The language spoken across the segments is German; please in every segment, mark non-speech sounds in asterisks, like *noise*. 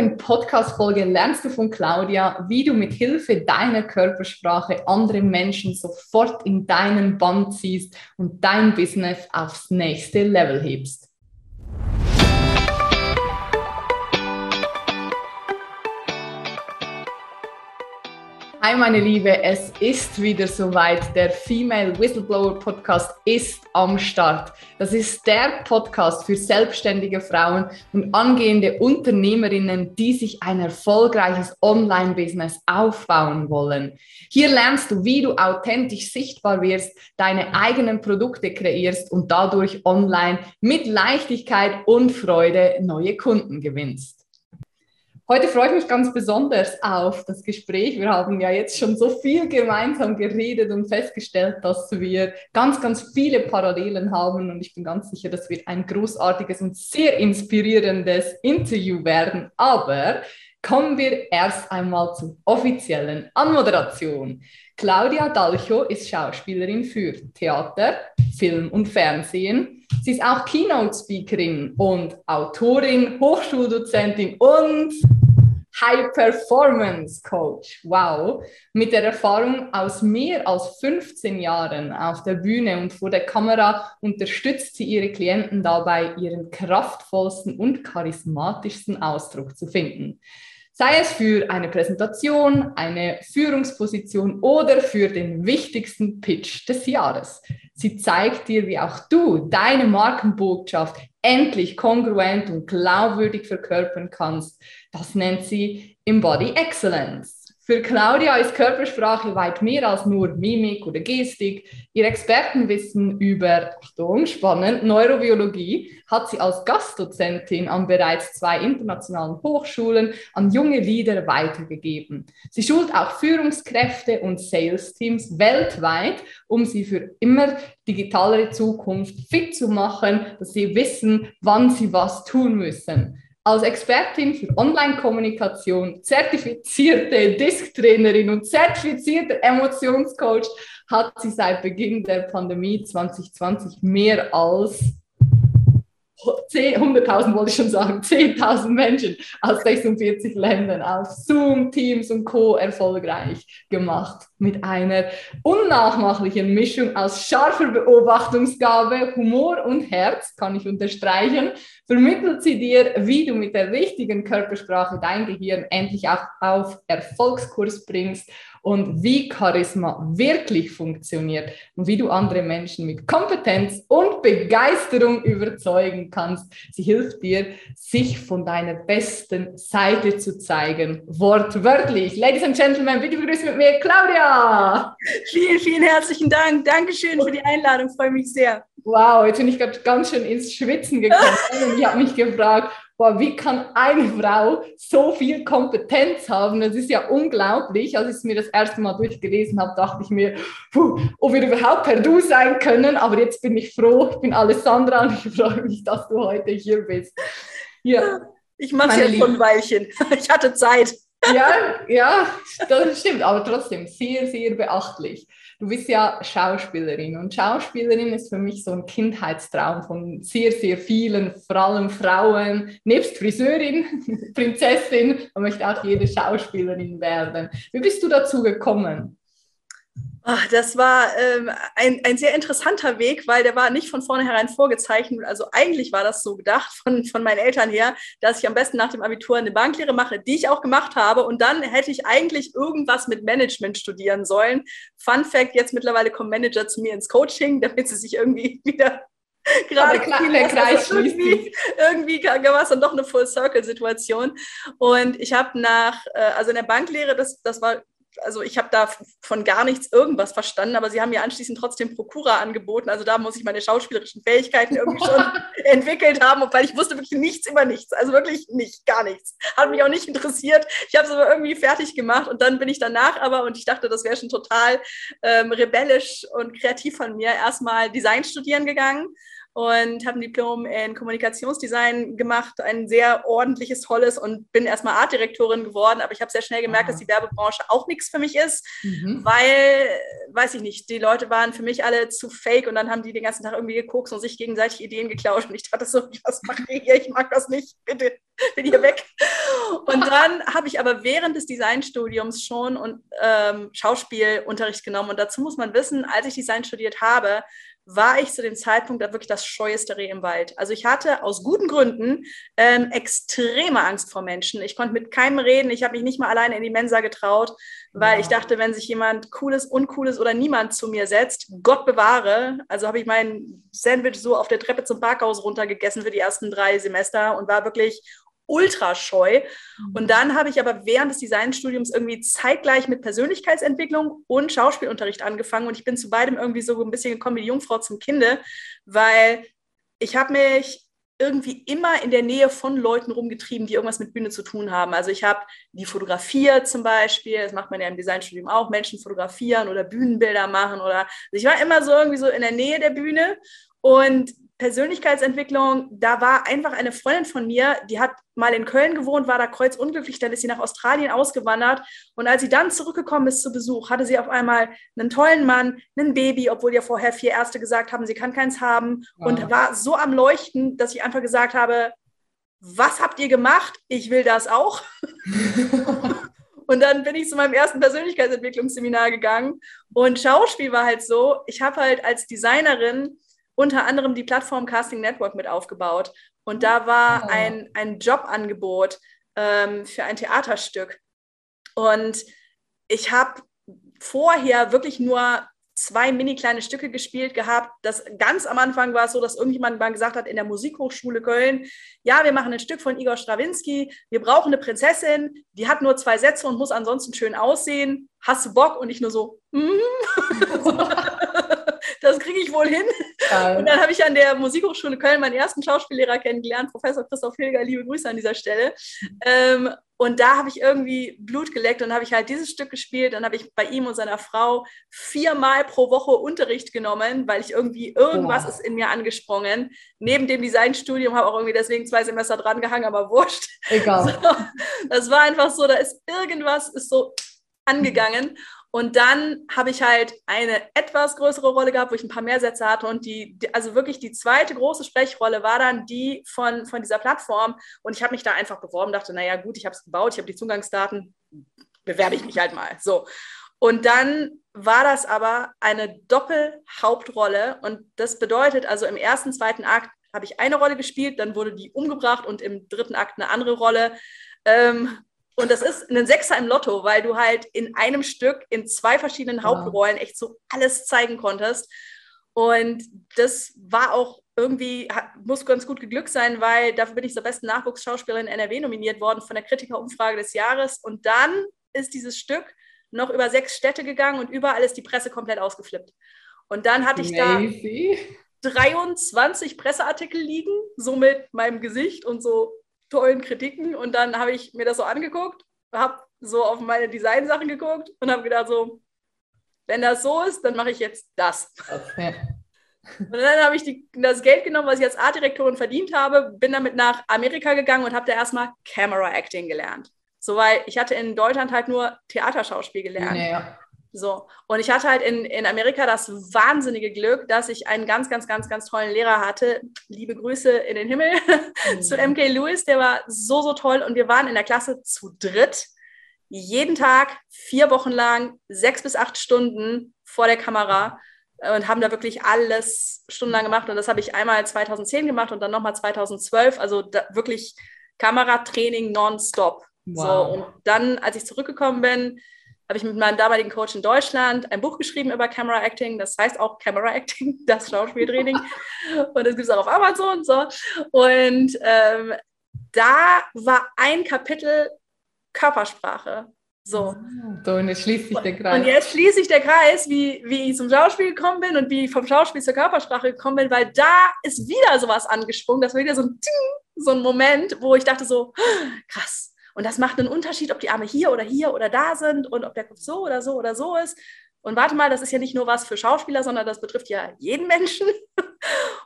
heutigen Podcast-Folge lernst du von Claudia, wie du mit Hilfe deiner Körpersprache andere Menschen sofort in deinen Band ziehst und dein Business aufs nächste Level hebst. Hi meine Liebe, es ist wieder soweit. Der Female Whistleblower Podcast ist am Start. Das ist der Podcast für selbstständige Frauen und angehende Unternehmerinnen, die sich ein erfolgreiches Online-Business aufbauen wollen. Hier lernst du, wie du authentisch sichtbar wirst, deine eigenen Produkte kreierst und dadurch online mit Leichtigkeit und Freude neue Kunden gewinnst. Heute freue ich mich ganz besonders auf das Gespräch. Wir haben ja jetzt schon so viel gemeinsam geredet und festgestellt, dass wir ganz, ganz viele Parallelen haben. Und ich bin ganz sicher, das wird ein großartiges und sehr inspirierendes Interview werden. Aber kommen wir erst einmal zur offiziellen Anmoderation. Claudia Dalcho ist Schauspielerin für Theater, Film und Fernsehen. Sie ist auch Keynote-Speakerin und Autorin, Hochschuldozentin und High Performance Coach. Wow. Mit der Erfahrung aus mehr als 15 Jahren auf der Bühne und vor der Kamera unterstützt sie ihre Klienten dabei, ihren kraftvollsten und charismatischsten Ausdruck zu finden. Sei es für eine Präsentation, eine Führungsposition oder für den wichtigsten Pitch des Jahres. Sie zeigt dir, wie auch du deine Markenbotschaft endlich kongruent und glaubwürdig verkörpern kannst. Das nennt sie Embody Excellence. Für Claudia ist Körpersprache weit mehr als nur Mimik oder Gestik. Ihr Expertenwissen über, Achtung, spannend, Neurobiologie hat sie als Gastdozentin an bereits zwei internationalen Hochschulen an junge Leader weitergegeben. Sie schult auch Führungskräfte und Sales-Teams weltweit, um sie für immer digitalere Zukunft fit zu machen, dass sie wissen, wann sie was tun müssen. Als Expertin für Online-Kommunikation, zertifizierte Disk-Trainerin und zertifizierter Emotionscoach hat sie seit Beginn der Pandemie 2020 mehr als 100.000 wollte ich schon sagen, 10.000 Menschen aus 46 Ländern auf Zoom, Teams und Co. erfolgreich gemacht. Mit einer unnachmachlichen Mischung aus scharfer Beobachtungsgabe, Humor und Herz, kann ich unterstreichen, vermittelt sie dir, wie du mit der richtigen Körpersprache dein Gehirn endlich auch auf Erfolgskurs bringst und wie Charisma wirklich funktioniert und wie du andere Menschen mit Kompetenz und Begeisterung überzeugen kannst. Sie hilft dir, sich von deiner besten Seite zu zeigen. Wortwörtlich. Ladies and Gentlemen, bitte begrüßen mit mir Claudia. Vielen, vielen herzlichen Dank. Dankeschön für die Einladung. Freue mich sehr. Wow, jetzt bin ich gerade ganz schön ins Schwitzen gekommen. und ich habe mich gefragt, boah, wie kann eine Frau so viel Kompetenz haben? Das ist ja unglaublich. Als ich mir das erste Mal durchgelesen habe, dachte ich mir, puh, ob wir überhaupt per Du sein können. Aber jetzt bin ich froh, ich bin Alessandra und ich freue mich, dass du heute hier bist. Ja, ich mache es ja schon ein Weilchen. *laughs* Ich hatte Zeit. Ja, ja, das stimmt, aber trotzdem sehr, sehr beachtlich. Du bist ja Schauspielerin und Schauspielerin ist für mich so ein Kindheitstraum von sehr, sehr vielen, vor allem Frauen, nebst Friseurin, *laughs* Prinzessin, man möchte auch jede Schauspielerin werden. Wie bist du dazu gekommen? Ach, das war ähm, ein, ein sehr interessanter Weg, weil der war nicht von vornherein vorgezeichnet. Also eigentlich war das so gedacht von, von meinen Eltern her, dass ich am besten nach dem Abitur eine Banklehre mache, die ich auch gemacht habe. Und dann hätte ich eigentlich irgendwas mit Management studieren sollen. Fun Fact, jetzt mittlerweile kommen Manager zu mir ins Coaching, damit sie sich irgendwie *laughs* wieder gerade der Kreis also irgendwie, irgendwie war es dann doch eine Full-Circle-Situation. Und ich habe nach, äh, also in der Banklehre, das, das war also ich habe da von gar nichts irgendwas verstanden, aber sie haben mir anschließend trotzdem Prokura angeboten. Also da muss ich meine schauspielerischen Fähigkeiten irgendwie *laughs* schon entwickelt haben, weil ich wusste wirklich nichts über nichts. Also wirklich nicht, gar nichts. Hat mich auch nicht interessiert. Ich habe es aber irgendwie fertig gemacht und dann bin ich danach aber, und ich dachte, das wäre schon total ähm, rebellisch und kreativ von mir, erstmal Design studieren gegangen und habe ein Diplom in Kommunikationsdesign gemacht, ein sehr ordentliches, tolles und bin erstmal Artdirektorin geworden, aber ich habe sehr schnell gemerkt, dass die Werbebranche auch nichts für mich ist, mhm. weil, weiß ich nicht, die Leute waren für mich alle zu fake und dann haben die den ganzen Tag irgendwie geguckt und sich gegenseitig Ideen geklaut und ich dachte so, *laughs* was mache ich hier? Ich mag das nicht, bitte, bin hier weg. Und dann habe ich aber während des Designstudiums schon und, ähm, Schauspielunterricht genommen und dazu muss man wissen, als ich Design studiert habe, war ich zu dem Zeitpunkt wirklich das scheueste Reh im Wald. Also ich hatte aus guten Gründen ähm, extreme Angst vor Menschen. Ich konnte mit keinem reden. Ich habe mich nicht mal alleine in die Mensa getraut, weil ja. ich dachte, wenn sich jemand Cooles, Uncooles oder niemand zu mir setzt, Gott bewahre. Also habe ich mein Sandwich so auf der Treppe zum Parkhaus runtergegessen für die ersten drei Semester und war wirklich ultra scheu. Mhm. Und dann habe ich aber während des Designstudiums irgendwie zeitgleich mit Persönlichkeitsentwicklung und Schauspielunterricht angefangen. Und ich bin zu beidem irgendwie so ein bisschen gekommen wie die Jungfrau zum Kinde, weil ich habe mich irgendwie immer in der Nähe von Leuten rumgetrieben, die irgendwas mit Bühne zu tun haben. Also ich habe die fotografiert zum Beispiel, das macht man ja im Designstudium auch, Menschen fotografieren oder Bühnenbilder machen oder also ich war immer so irgendwie so in der Nähe der Bühne und Persönlichkeitsentwicklung, da war einfach eine Freundin von mir, die hat mal in Köln gewohnt, war da kreuzunglücklich, dann ist sie nach Australien ausgewandert und als sie dann zurückgekommen ist zu Besuch, hatte sie auf einmal einen tollen Mann, ein Baby, obwohl ja vorher vier Ärzte gesagt haben, sie kann keins haben wow. und war so am Leuchten, dass ich einfach gesagt habe, was habt ihr gemacht? Ich will das auch. *laughs* und dann bin ich zu meinem ersten Persönlichkeitsentwicklungsseminar gegangen und Schauspiel war halt so, ich habe halt als Designerin unter anderem die Plattform Casting Network mit aufgebaut. Und da war oh. ein, ein Jobangebot ähm, für ein Theaterstück. Und ich habe vorher wirklich nur zwei mini kleine Stücke gespielt gehabt. Das ganz am Anfang war es so, dass irgendjemand mal gesagt hat in der Musikhochschule Köln, ja, wir machen ein Stück von Igor Strawinski, wir brauchen eine Prinzessin, die hat nur zwei Sätze und muss ansonsten schön aussehen. Hast du Bock? Und ich nur so, mm. *laughs* *laughs* das kriege ich wohl hin. Ja. Und dann habe ich an der Musikhochschule Köln meinen ersten Schauspiellehrer kennengelernt, Professor Christoph Hilger, liebe Grüße an dieser Stelle. Ähm, und da habe ich irgendwie Blut geleckt und habe ich halt dieses Stück gespielt. Dann habe ich bei ihm und seiner Frau viermal pro Woche Unterricht genommen, weil ich irgendwie irgendwas oh. ist in mir angesprungen. Neben dem Designstudium habe ich auch irgendwie deswegen zwei Semester dran gehangen, aber wurscht. Egal. *laughs* So, das war einfach so, da ist irgendwas ist so angegangen. Und dann habe ich halt eine etwas größere Rolle gehabt, wo ich ein paar mehr Sätze hatte. Und die, also wirklich die zweite große Sprechrolle war dann die von, von dieser Plattform. Und ich habe mich da einfach beworben, dachte, naja, gut, ich habe es gebaut, ich habe die Zugangsdaten, bewerbe ich mich halt mal. So. Und dann war das aber eine Doppelhauptrolle. Und das bedeutet also im ersten, zweiten Akt habe ich eine Rolle gespielt, dann wurde die umgebracht und im dritten Akt eine andere Rolle. Ähm, und das ist ein Sechser im Lotto, weil du halt in einem Stück in zwei verschiedenen Hauptrollen echt so alles zeigen konntest. Und das war auch irgendwie, muss ganz gut geglückt sein, weil dafür bin ich zur besten Nachwuchsschauspielerin NRW nominiert worden von der Kritikerumfrage des Jahres. Und dann ist dieses Stück noch über sechs Städte gegangen und überall ist die Presse komplett ausgeflippt. Und dann hatte ich Maybe. da 23 Presseartikel liegen, so mit meinem Gesicht und so tollen Kritiken und dann habe ich mir das so angeguckt, habe so auf meine Designsachen geguckt und habe gedacht so, wenn das so ist, dann mache ich jetzt das. Okay. Und dann habe ich die, das Geld genommen, was ich als Artdirektorin verdient habe, bin damit nach Amerika gegangen und habe da erstmal Camera Acting gelernt. So, weil ich hatte in Deutschland halt nur Theaterschauspiel gelernt. Ja, so, und ich hatte halt in, in Amerika das wahnsinnige Glück, dass ich einen ganz, ganz, ganz, ganz tollen Lehrer hatte. Liebe Grüße in den Himmel mhm. *laughs* zu MK Lewis, der war so, so toll. Und wir waren in der Klasse zu dritt, jeden Tag, vier Wochen lang, sechs bis acht Stunden vor der Kamera und haben da wirklich alles stundenlang gemacht. Und das habe ich einmal 2010 gemacht und dann nochmal 2012. Also wirklich Kameratraining nonstop. Wow. So, und dann, als ich zurückgekommen bin, habe ich mit meinem damaligen Coach in Deutschland ein Buch geschrieben über Camera Acting. Das heißt auch Camera Acting, *laughs* das Schauspieltraining. und das gibt es auch auf Amazon. und So. Und ähm, da war ein Kapitel Körpersprache. So. so. Und jetzt schließt sich der Kreis. Und jetzt schließt sich der Kreis, wie, wie ich zum Schauspiel gekommen bin und wie ich vom Schauspiel zur Körpersprache gekommen bin, weil da ist wieder sowas angesprungen. Das war wieder so ein, so ein Moment, wo ich dachte so, *gasps* krass, und das macht einen Unterschied, ob die Arme hier oder hier oder da sind und ob der Kopf so oder so oder so ist. Und warte mal, das ist ja nicht nur was für Schauspieler, sondern das betrifft ja jeden Menschen. *laughs*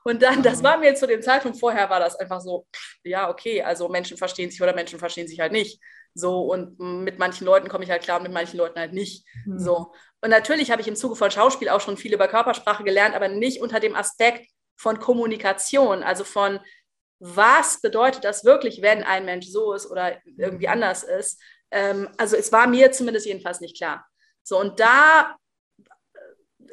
Und dann, das war mir zu dem Zeitpunkt vorher, war das einfach so, ja, okay, also Menschen verstehen sich oder Menschen verstehen sich halt nicht. So, und mit manchen Leuten komme ich halt klar, mit manchen Leuten halt nicht. Mhm. So. Und natürlich habe ich im Zuge von Schauspiel auch schon viel über Körpersprache gelernt, aber nicht unter dem Aspekt von Kommunikation, also von was bedeutet das wirklich, wenn ein Mensch so ist oder irgendwie anders ist. Ähm, also es war mir zumindest jedenfalls nicht klar. So, und da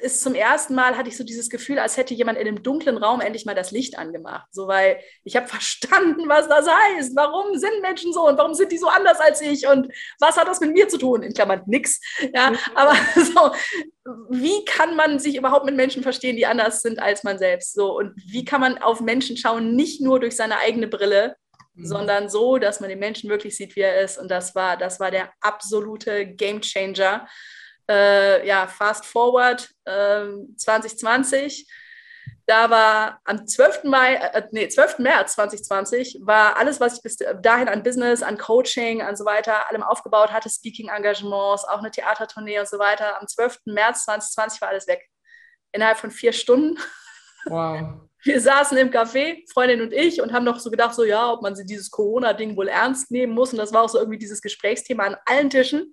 ist zum ersten Mal, hatte ich so dieses Gefühl, als hätte jemand in einem dunklen Raum endlich mal das Licht angemacht. So, weil ich habe *laughs* verstanden, was das heißt. Warum sind Menschen so und warum sind die so anders als ich und was hat das mit mir zu tun? In Klammern nix. Ja, aber *laughs* so, wie kann man sich überhaupt mit Menschen verstehen, die anders sind als man selbst? So, und wie kann man auf Menschen schauen, nicht nur durch seine eigene Brille, mhm. sondern so, dass man den Menschen wirklich sieht, wie er ist. Und das war, das war der absolute Game Changer äh, ja, fast forward äh, 2020. Da war am 12. Mai, äh, nee, 12. März 2020 war alles, was ich bis dahin an Business, an Coaching, und so weiter, allem aufgebaut hatte, Speaking-Engagements, auch eine Theatertournee und so weiter. Am 12. März 2020 war alles weg. Innerhalb von vier Stunden. Wow. *laughs* Wir saßen im Café, Freundin und ich, und haben noch so gedacht, so ja, ob man dieses Corona-Ding wohl ernst nehmen muss. Und das war auch so irgendwie dieses Gesprächsthema an allen Tischen.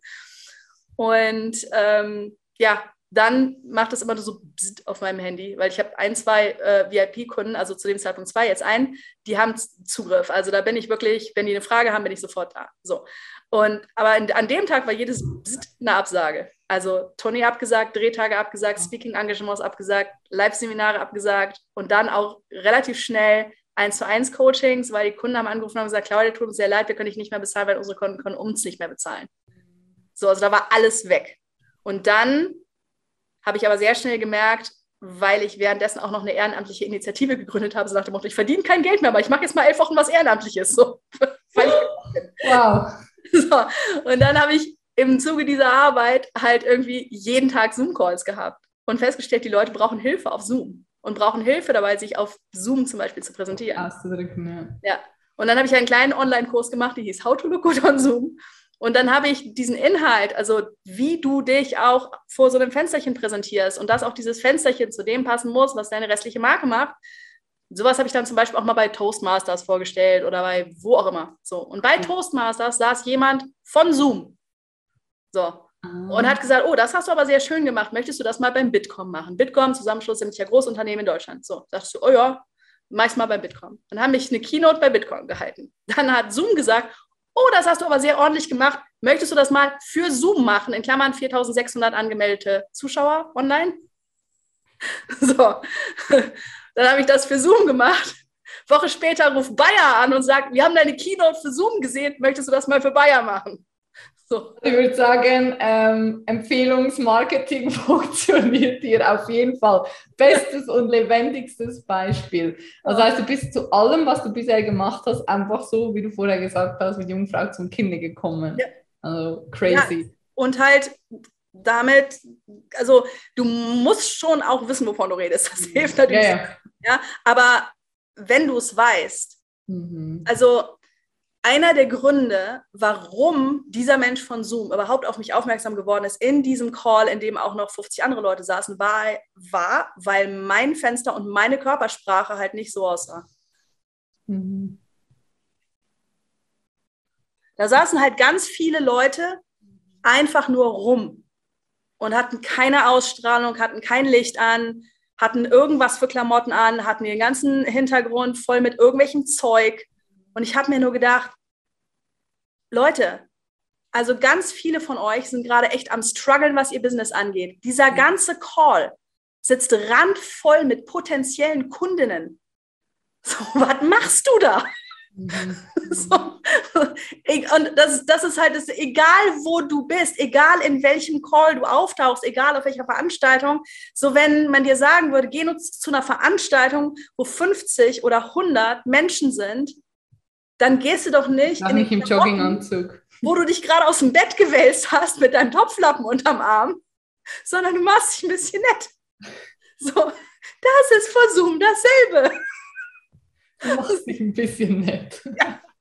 Und ähm, ja, dann macht es immer nur so auf meinem Handy, weil ich habe ein, zwei äh, VIP-Kunden, also zu dem Zeitpunkt zwei, jetzt ein, die haben Zugriff. Also da bin ich wirklich, wenn die eine Frage haben, bin ich sofort da. So. Und aber in, an dem Tag war jedes eine Absage. Also Tony abgesagt, Drehtage abgesagt, Speaking-Engagements abgesagt, Live-Seminare abgesagt und dann auch relativ schnell eins zu eins Coachings, weil die Kunden haben angerufen und gesagt, Claudia, tut uns sehr leid, wir können dich nicht mehr bezahlen, weil unsere Kunden können uns nicht mehr bezahlen. So, also da war alles weg. Und dann habe ich aber sehr schnell gemerkt, weil ich währenddessen auch noch eine ehrenamtliche Initiative gegründet habe, so nach dem Motto, ich verdiene kein Geld mehr, aber ich mache jetzt mal elf Wochen was Ehrenamtliches. So, *laughs* *gasps* wow. So, und dann habe ich im Zuge dieser Arbeit halt irgendwie jeden Tag Zoom-Calls gehabt und festgestellt, die Leute brauchen Hilfe auf Zoom und brauchen Hilfe dabei, sich auf Zoom zum Beispiel zu präsentieren. Auszudrücken, ja. ja. Und dann habe ich einen kleinen Online-Kurs gemacht, der hieß How to Look Good on Zoom. Und dann habe ich diesen Inhalt, also wie du dich auch vor so einem Fensterchen präsentierst und dass auch dieses Fensterchen zu dem passen muss, was deine restliche Marke macht. Sowas habe ich dann zum Beispiel auch mal bei Toastmasters vorgestellt oder bei wo auch immer. So. Und bei Toastmasters saß jemand von Zoom. So. Ah. Und hat gesagt, oh, das hast du aber sehr schön gemacht. Möchtest du das mal beim Bitkom machen? Bitkom, Zusammenschluss sämtlicher Großunternehmen in Deutschland. So, sagst du, oh ja, meist mal beim Bitkom. Dann haben mich eine Keynote bei Bitkom gehalten. Dann hat Zoom gesagt, Oh, das hast du aber sehr ordentlich gemacht. Möchtest du das mal für Zoom machen? In Klammern 4600 angemeldete Zuschauer online. *laughs* So, *laughs* dann habe ich das für Zoom gemacht. Woche später ruft Bayer an und sagt, wir haben deine Keynote für Zoom gesehen, möchtest du das mal für Bayer machen? So. Ich würde sagen, ähm, Empfehlungsmarketing *laughs* funktioniert hier auf jeden Fall. Bestes und lebendigstes Beispiel. Also heißt, du bist zu allem, was du bisher gemacht hast, einfach so, wie du vorher gesagt hast, mit Jungfrau zum Kinde gekommen. Ja. Also crazy. Ja. Und halt damit, also du musst schon auch wissen, wovon du redest. Das hilft natürlich. Ja, ja. ja aber wenn du es weißt, mhm. also einer der Gründe, warum dieser Mensch von Zoom überhaupt auf mich aufmerksam geworden ist, in diesem Call, in dem auch noch 50 andere Leute saßen, war, war weil mein Fenster und meine Körpersprache halt nicht so aussah. Mhm. Da saßen halt ganz viele Leute einfach nur rum und hatten keine Ausstrahlung, hatten kein Licht an, hatten irgendwas für Klamotten an, hatten den ganzen Hintergrund voll mit irgendwelchem Zeug und ich habe mir nur gedacht, Leute, also ganz viele von euch sind gerade echt am struggeln, was ihr Business angeht. Dieser ganze Call sitzt randvoll mit potenziellen Kundinnen. So, *laughs* was machst du da? Mhm. *laughs* So. Und das, das ist halt, das, egal wo du bist, egal in welchem Call du auftauchst, egal auf welcher Veranstaltung, so wenn man dir sagen würde, geh uns zu einer Veranstaltung, wo 50 oder 100 Menschen sind, dann gehst du doch nicht, in nicht im Jogginganzug, wo du dich gerade aus dem Bett gewälzt hast mit deinem Topflappen unterm Arm, sondern du machst dich ein bisschen nett. So, das ist vor Zoom dasselbe. Du machst dich ein bisschen nett. Ja. *laughs*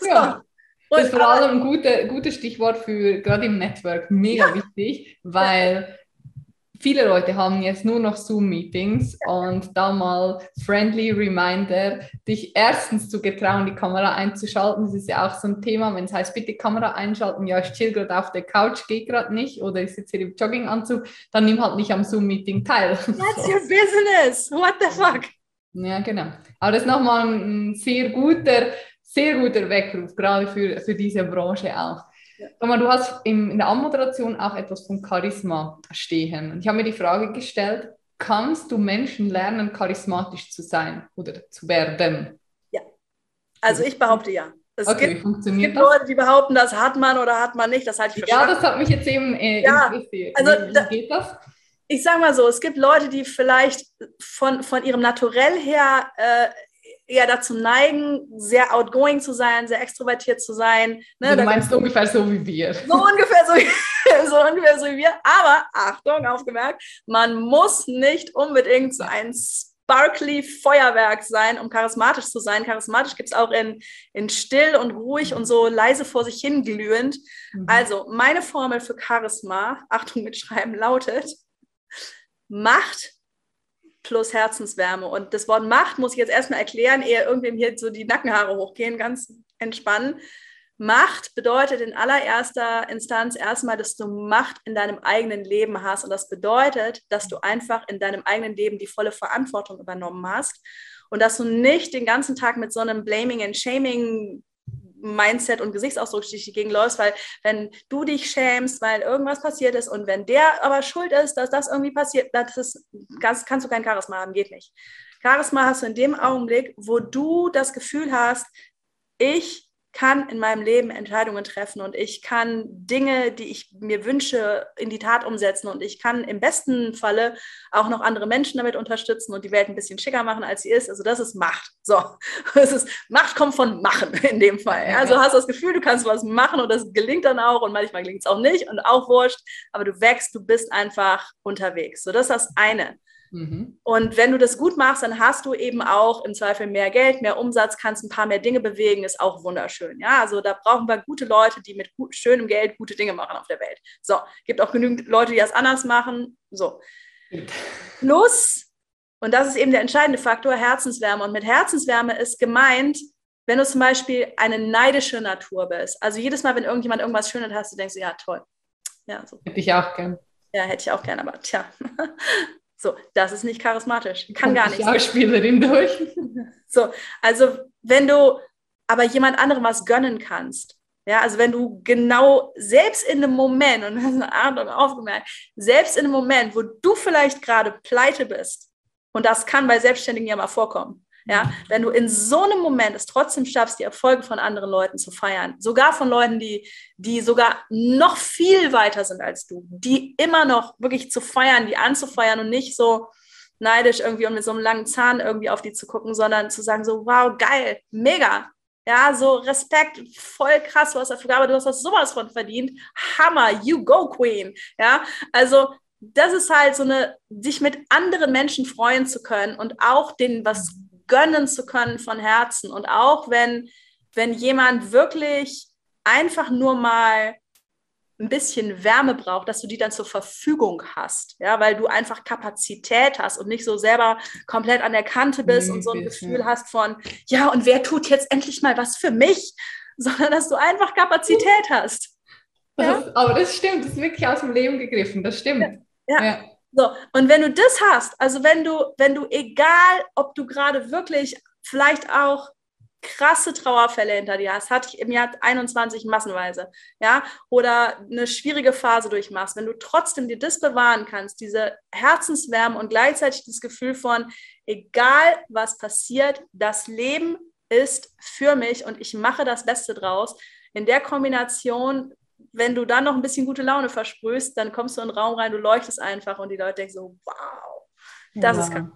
So. ja. Das ist vor allem ein gutes gute Stichwort für gerade im Network, mega ja. wichtig, weil viele Leute haben jetzt nur noch Zoom-Meetings und da mal friendly Reminder, dich erstens zu getrauen, die Kamera einzuschalten. Das ist ja auch so ein Thema, wenn es heißt, bitte Kamera einschalten, ja, ich chill gerade auf der Couch, geht gerade nicht oder ich sitze hier im Jogginganzug, dann nimm halt nicht am Zoom-Meeting teil. *laughs* That's your business. What the fuck? Ja, genau. Aber das ist nochmal ein sehr guter, sehr guter Weckruf, gerade für, für diese Branche auch. Ja. du hast in der Anmoderation auch etwas von Charisma stehen. Und ich habe mir die Frage gestellt, kannst du Menschen lernen, charismatisch zu sein oder zu werden? Ja. Also ich behaupte ja. Es okay, gibt, funktioniert gibt Leute, die behaupten, das hat man oder hat man nicht. Das halte ich für Ja, das hat mich jetzt eben äh, ja, interessiert. Also, wie, wie geht das? Ich sage mal so, es gibt Leute, die vielleicht von, von ihrem Naturell her äh, eher dazu neigen, sehr outgoing zu sein, sehr extrovertiert zu sein. Ne? Also du meinst ungefähr so wie wir. So ungefähr so, *laughs* so ungefähr so wie wir. Aber Achtung, aufgemerkt, man muss nicht unbedingt so ein sparkly Feuerwerk sein, um charismatisch zu sein. Charismatisch gibt es auch in, in still und ruhig und so leise vor sich hin glühend. Mhm. Also meine Formel für Charisma, Achtung mitschreiben, lautet Macht plus Herzenswärme. Und das Wort Macht muss ich jetzt erstmal erklären, ehe irgendwem hier so die Nackenhaare hochgehen, ganz entspannen. Macht bedeutet in allererster Instanz erstmal, dass du Macht in deinem eigenen Leben hast. Und das bedeutet, dass du einfach in deinem eigenen Leben die volle Verantwortung übernommen hast und dass du nicht den ganzen Tag mit so einem Blaming and Shaming Mindset und Gesichtsausdruck durch die Gegend läufst, weil wenn du dich schämst, weil irgendwas passiert ist und wenn der aber schuld ist, dass das irgendwie passiert, das ist, kannst, kannst du kein Charisma haben, geht nicht. Charisma hast du in dem Augenblick, wo du das Gefühl hast, ich kann in meinem Leben Entscheidungen treffen und ich kann Dinge, die ich mir wünsche, in die Tat umsetzen und ich kann im besten Falle auch noch andere Menschen damit unterstützen und die Welt ein bisschen schicker machen, als sie ist. Also das ist Macht. So, *laughs* das ist Macht kommt von Machen in dem Fall. Also hast du das Gefühl, du kannst was machen und das gelingt dann auch und manchmal gelingt es auch nicht und auch wurscht, aber du wächst, du bist einfach unterwegs. So, das ist das eine. Mhm. Und wenn du das gut machst, dann hast du eben auch im Zweifel mehr Geld, mehr Umsatz, kannst ein paar mehr Dinge bewegen, ist auch wunderschön. Ja, also da brauchen wir gute Leute, die mit gut, schönem Geld gute Dinge machen auf der Welt. So, gibt auch genügend Leute, die das anders machen. So. Plus, und das ist eben der entscheidende Faktor, Herzenswärme. Und mit Herzenswärme ist gemeint, wenn du zum Beispiel eine neidische Natur bist. Also jedes Mal, wenn irgendjemand irgendwas Schönes hast, du denkst, ja, toll. Ja, so. Hätte ich auch gern. Ja, hätte ich auch gern, aber tja. *laughs* So, das ist nicht charismatisch. Kann gar nicht. Schauspielerin durch. *laughs* So, also wenn du aber jemand anderem was gönnen kannst, ja, also wenn du genau selbst in einem Moment, und *laughs* das ist eine Ahnung aufgemerkt, selbst in einem Moment, wo du vielleicht gerade pleite bist, und das kann bei Selbstständigen ja mal vorkommen, ja, wenn du in so einem Moment es trotzdem schaffst, die Erfolge von anderen Leuten zu feiern, sogar von Leuten, die, die sogar noch viel weiter sind als du, die immer noch wirklich zu feiern, die anzufeiern und nicht so neidisch irgendwie und mit so einem langen Zahn irgendwie auf die zu gucken, sondern zu sagen so, wow, geil, mega, ja, so Respekt, voll krass, du hast dafür gearbeitet, du hast sowas von verdient. Hammer, you go, Queen. Ja, also das ist halt so eine, sich mit anderen Menschen freuen zu können und auch denen was gönnen zu können von Herzen. Und auch wenn, wenn jemand wirklich einfach nur mal ein bisschen Wärme braucht, dass du die dann zur Verfügung hast, ja, weil du einfach Kapazität hast und nicht so selber komplett an der Kante bist nee, und so ein Gefühl ja. hast von, ja, und wer tut jetzt endlich mal was für mich, *laughs* sondern dass du einfach Kapazität hast. Das ja? ist, aber das stimmt, das ist wirklich aus dem Leben gegriffen, das stimmt. ja. ja. So, und wenn du das hast, also wenn du, wenn du, egal ob du gerade wirklich vielleicht auch krasse Trauerfälle hinter dir hast, hatte ich im Jahr 21 massenweise, ja, oder eine schwierige Phase durchmachst, wenn du trotzdem dir das bewahren kannst, diese Herzenswärme und gleichzeitig das Gefühl von, egal was passiert, das Leben ist für mich und ich mache das Beste draus. In der Kombination wenn du dann noch ein bisschen gute Laune versprühst, dann kommst du in den Raum rein, du leuchtest einfach und die Leute denken so, wow, das ja. ist geil.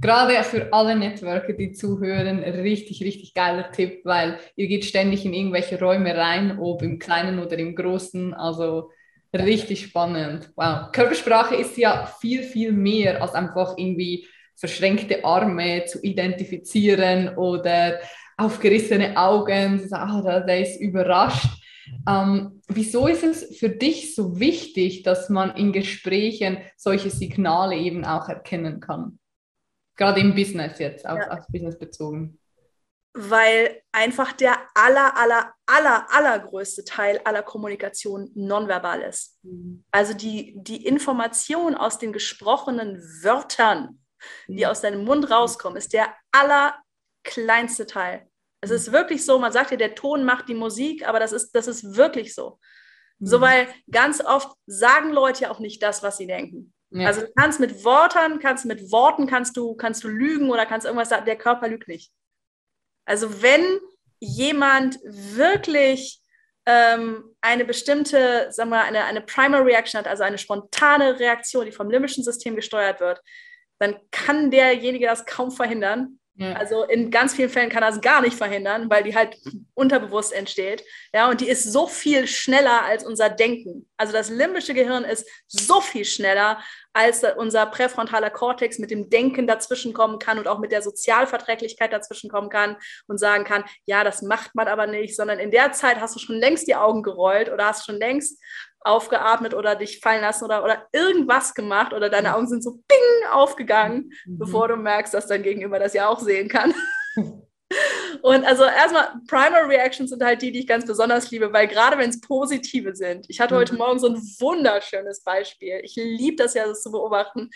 Gerade für alle Networker, die zuhören, richtig, richtig geiler Tipp, weil ihr geht ständig in irgendwelche Räume rein, ob im Kleinen oder im Großen. Also richtig spannend. Wow. Körpersprache ist ja viel, viel mehr als einfach irgendwie verschränkte Arme zu identifizieren oder aufgerissene Augen, oh, der ist überrascht Ähm, wieso ist es für dich so wichtig, dass man in Gesprächen solche Signale eben auch erkennen kann? Gerade im Business jetzt, auf, ja. aufs Business bezogen. Weil einfach der aller, aller, aller, allergrößte Teil aller Kommunikation nonverbal ist. Mhm. Also die, die Information aus den gesprochenen Wörtern, die mhm. aus deinem Mund rauskommen, ist der allerkleinste Teil. Es ist wirklich so, man sagt ja, der Ton macht die Musik, aber das ist, das ist wirklich so. Mhm. So, weil ganz oft sagen Leute ja auch nicht das, was sie denken. Ja. Also du kannst mit Worten, kannst mit Worten kannst du, kannst du lügen oder kannst irgendwas sagen, der Körper lügt nicht. Also wenn jemand wirklich ähm, eine bestimmte, sagen wir, eine, eine Primary Reaction hat, also eine spontane Reaktion, die vom limbischen System gesteuert wird, dann kann derjenige das kaum verhindern. Also in ganz vielen Fällen kann das gar nicht verhindern, weil die halt unterbewusst entsteht. Ja, und die ist so viel schneller als unser Denken. Also das limbische Gehirn ist so viel schneller, als unser präfrontaler Kortex mit dem Denken dazwischenkommen kann und auch mit der Sozialverträglichkeit dazwischenkommen kann und sagen kann, ja, das macht man aber nicht, sondern in der Zeit hast du schon längst die Augen gerollt oder hast schon längst aufgeatmet oder dich fallen lassen oder, oder irgendwas gemacht oder deine Augen sind so ping aufgegangen, mhm. bevor du merkst, dass dein Gegenüber das ja auch sehen kann. Und also erstmal, Primary Reactions sind halt die, die ich ganz besonders liebe, weil gerade wenn es positive sind. Ich hatte mhm. heute Morgen so ein wunderschönes Beispiel. Ich liebe das ja, das zu beobachten.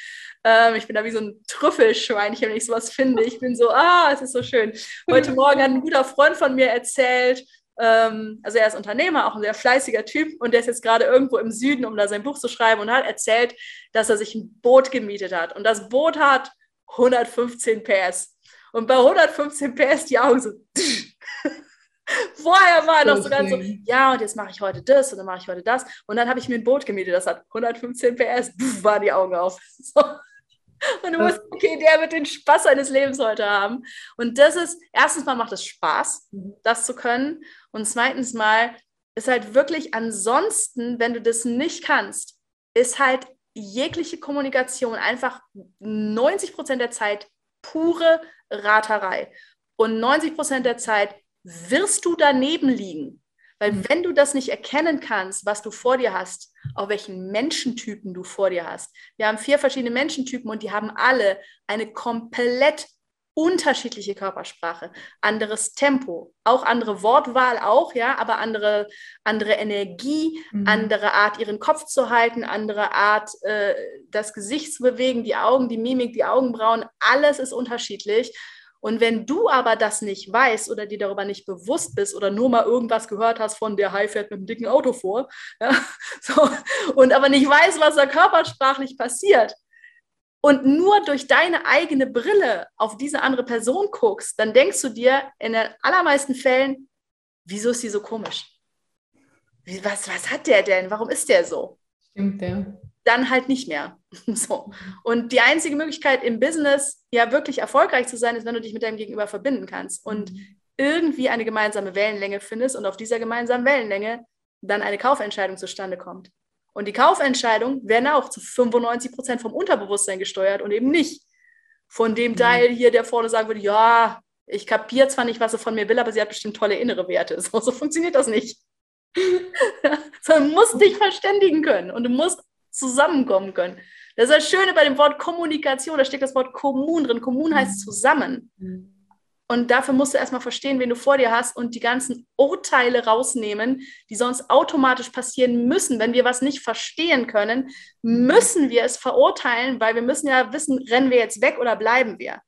Ähm, ich bin da wie so ein Trüffelschweinchen, wenn ich sowas finde. Ich bin so, ah, es ist so schön. Heute *laughs* Morgen hat ein guter Freund von mir erzählt, also er ist Unternehmer, auch ein sehr fleißiger Typ und der ist jetzt gerade irgendwo im Süden, um da sein Buch zu schreiben und hat erzählt, dass er sich ein Boot gemietet hat. Und das Boot hat 115 PS. Und bei 115 PS die Augen so. *laughs* Vorher war er noch so ganz so, ja, und jetzt mache ich heute das und dann mache ich heute das. Und dann habe ich mir ein Boot gemietet, das hat 115 PS, waren die Augen auf. *laughs* So. *laughs* Und du musst, okay, der wird den Spaß seines Lebens heute haben. Und das ist, erstens mal macht es Spaß, mhm. das zu können. Und zweitens mal ist halt wirklich ansonsten, wenn du das nicht kannst, ist halt jegliche Kommunikation einfach 90 Prozent der Zeit pure Raterei. Und 90 Prozent der Zeit wirst du daneben liegen. Weil wenn du das nicht erkennen kannst, was du vor dir hast, auf welchen Menschentypen du vor dir hast. Wir haben vier verschiedene Menschentypen und die haben alle eine komplett unterschiedliche Körpersprache, anderes Tempo, auch andere Wortwahl auch, ja, aber andere, andere Energie, mhm. andere Art, ihren Kopf zu halten, andere Art, äh, das Gesicht zu bewegen, die Augen, die Mimik, die Augenbrauen, alles ist unterschiedlich. Und wenn du aber das nicht weißt oder dir darüber nicht bewusst bist oder nur mal irgendwas gehört hast von der Hai fährt mit einem dicken Auto vor, *laughs* ja, so, und aber nicht weißt, was da körpersprachlich passiert und nur durch deine eigene Brille auf diese andere Person guckst, dann denkst du dir in den allermeisten Fällen, wieso ist sie so komisch? Was, was hat der denn? Warum ist der so? Stimmt, ja dann halt nicht mehr. *laughs* So. Und die einzige Möglichkeit im Business ja wirklich erfolgreich zu sein, ist, wenn du dich mit deinem Gegenüber verbinden kannst und mhm. irgendwie eine gemeinsame Wellenlänge findest und auf dieser gemeinsamen Wellenlänge dann eine Kaufentscheidung zustande kommt. Und die Kaufentscheidung werden auch zu 95 Prozent vom Unterbewusstsein gesteuert und eben nicht von dem mhm. Teil hier, der vorne sagen würde, ja, ich kapiere zwar nicht, was sie von mir will, aber sie hat bestimmt tolle innere Werte. *laughs* So, so funktioniert das nicht. *laughs* Sondern du musst dich verständigen können und du musst zusammenkommen können. Das ist das Schöne bei dem Wort Kommunikation, da steckt das Wort Kommun drin. Kommun heißt mhm. zusammen. Mhm. Und dafür musst du erstmal verstehen, wen du vor dir hast und die ganzen Urteile rausnehmen, die sonst automatisch passieren müssen. Wenn wir was nicht verstehen können, mhm. müssen wir es verurteilen, weil wir müssen ja wissen, rennen wir jetzt weg oder bleiben wir.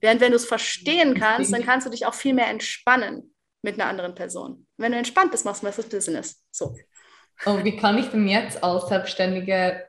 Während wenn du es verstehen kannst, dann kannst du dich auch viel mehr entspannen mit einer anderen Person. Wenn du entspannt bist, machst du das Business. So. Und wie kann ich denn jetzt als Selbstständige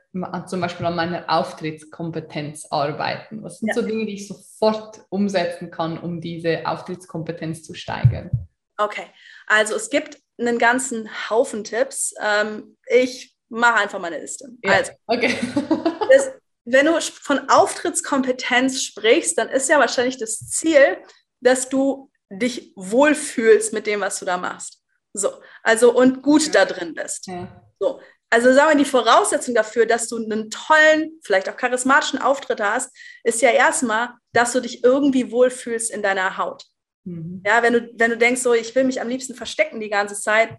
zum Beispiel an meiner Auftrittskompetenz arbeiten? Was sind ja. so Dinge, die ich sofort umsetzen kann, um diese Auftrittskompetenz zu steigern? Okay, also es gibt einen ganzen Haufen Tipps. Ähm, ich mache einfach meine Liste. Ja. Also, okay. *laughs* das, wenn du von Auftrittskompetenz sprichst, dann ist ja wahrscheinlich das Ziel, dass du dich wohlfühlst mit dem, was du da machst. So, also und gut ja. da drin bist. Ja. So, also sagen wir, die Voraussetzung dafür, dass du einen tollen, vielleicht auch charismatischen Auftritt hast, ist ja erstmal, dass du dich irgendwie wohlfühlst in deiner Haut. Mhm. Ja, wenn du, wenn du denkst, so, ich will mich am liebsten verstecken die ganze Zeit,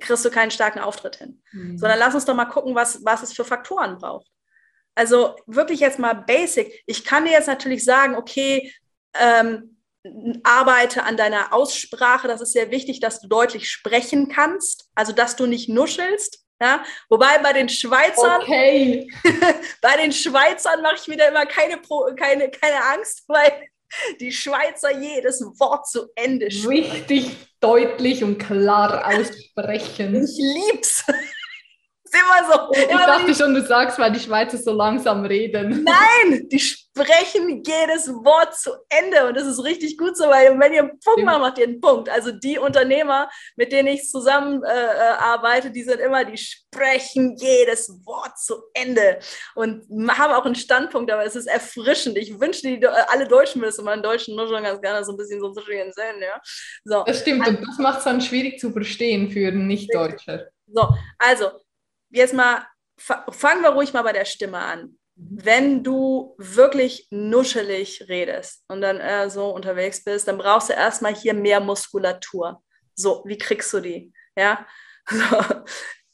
kriegst du keinen starken Auftritt hin. Mhm. Sondern lass uns doch mal gucken, was, was es für Faktoren braucht. Also wirklich jetzt mal basic. Ich kann dir jetzt natürlich sagen, okay, ähm, arbeite an deiner Aussprache. Das ist sehr wichtig, dass du deutlich sprechen kannst, also dass du nicht nuschelst. Ja? Wobei bei den Schweizern, okay. *laughs* bei den Schweizern mache ich mir da immer keine, keine, keine Angst, *laughs* weil die Schweizer jedes Wort zu Ende sprechen. Richtig deutlich und klar aussprechen. Ich lieb's *laughs* ist immer so. Ich immer dachte schon, du sagst, weil die Schweizer so langsam reden. Nein, die sprechen jedes Wort zu Ende und das ist richtig gut so, weil wenn ihr einen Punkt macht, macht ihr einen Punkt. Also die Unternehmer, mit denen ich zusammen äh, äh, arbeite, die sind immer, die sprechen jedes Wort zu Ende und haben auch einen Standpunkt, aber es ist erfrischend. Ich wünsche, die, alle Deutschen es immer in Deutschen nur schon ganz gerne so ein bisschen so zwischen sehen, ja. So. Das stimmt und das macht es dann schwierig zu verstehen für einen Nicht-Deutscher. So, also jetzt mal, fangen wir ruhig mal bei der Stimme an. Mhm. Wenn du wirklich nuschelig redest und dann äh, so unterwegs bist, dann brauchst du erstmal hier mehr Muskulatur. So, wie kriegst du die? Ja. *laughs*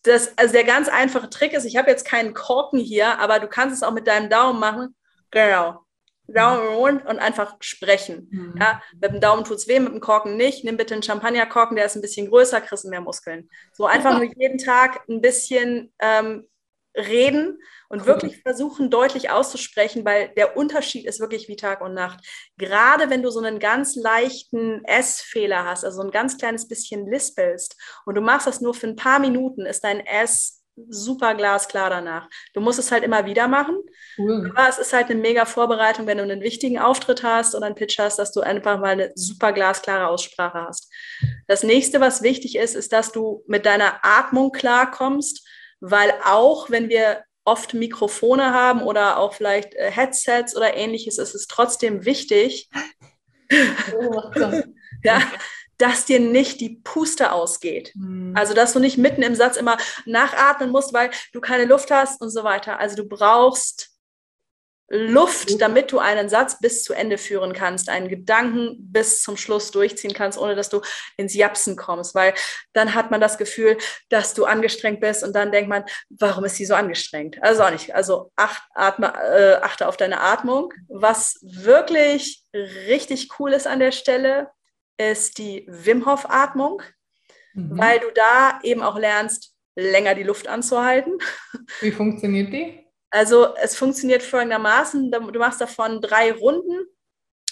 Das, also der ganz einfache Trick ist, ich habe jetzt keinen Korken hier, aber du kannst es auch mit deinem Daumen machen. Genau. Daumen rund und einfach sprechen. Mhm. Ja, mit dem Daumen tut es weh, mit dem Korken nicht. Nimm bitte einen Champagnerkorken, der ist ein bisschen größer, kriegst du mehr Muskeln. So einfach *laughs* nur jeden Tag ein bisschen ähm, reden und cool. wirklich versuchen, deutlich auszusprechen, weil der Unterschied ist wirklich wie Tag und Nacht. Gerade wenn du so einen ganz leichten S-Fehler hast, also ein ganz kleines bisschen lispelst und du machst das nur für ein paar Minuten, ist dein S super glasklar danach. Du musst es halt immer wieder machen. Cool. Aber es ist halt eine mega Vorbereitung, wenn du einen wichtigen Auftritt hast oder einen Pitch hast, dass du einfach mal eine super glasklare Aussprache hast. Das nächste, was wichtig ist, ist, dass du mit deiner Atmung klarkommst, weil auch wenn wir oft Mikrofone haben oder auch vielleicht äh, Headsets oder ähnliches, ist es trotzdem wichtig, oh, *laughs* ja, dass dir nicht die Puste ausgeht. Mhm. Also, dass du nicht mitten im Satz immer nachatmen musst, weil du keine Luft hast und so weiter. Also, du brauchst Luft, damit du einen Satz bis zu Ende führen kannst, einen Gedanken bis zum Schluss durchziehen kannst, ohne dass du ins Japsen kommst, weil dann hat man das Gefühl, dass du angestrengt bist und dann denkt man, warum ist sie so angestrengt? Also auch nicht. Also acht, atme, äh, achte auf deine Atmung. Was wirklich richtig cool ist an der Stelle, ist die Wim Hof Atmung, mhm. weil du da eben auch lernst, länger die Luft anzuhalten. Wie funktioniert die? Also es funktioniert folgendermaßen, du machst davon drei Runden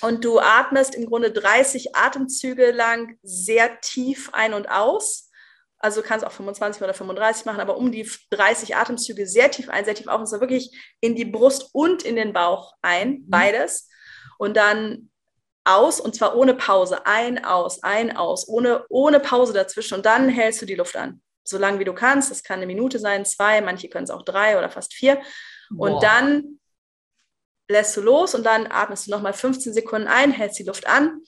und du atmest im Grunde 30 Atemzüge lang sehr tief ein und aus. Also du kannst auch 25 oder 35 machen, aber um die 30 Atemzüge sehr tief ein, sehr tief auf und so wirklich in die Brust und in den Bauch ein, mhm. beides. Und dann aus und zwar ohne Pause. Ein, aus, ein, aus, ohne, ohne Pause dazwischen. Und dann hältst du die Luft an. So lange wie du kannst. Das kann eine Minute sein, zwei, manche können es auch drei oder fast vier. Boah. Und dann lässt du los und dann atmest du nochmal 15 Sekunden ein, hältst die Luft an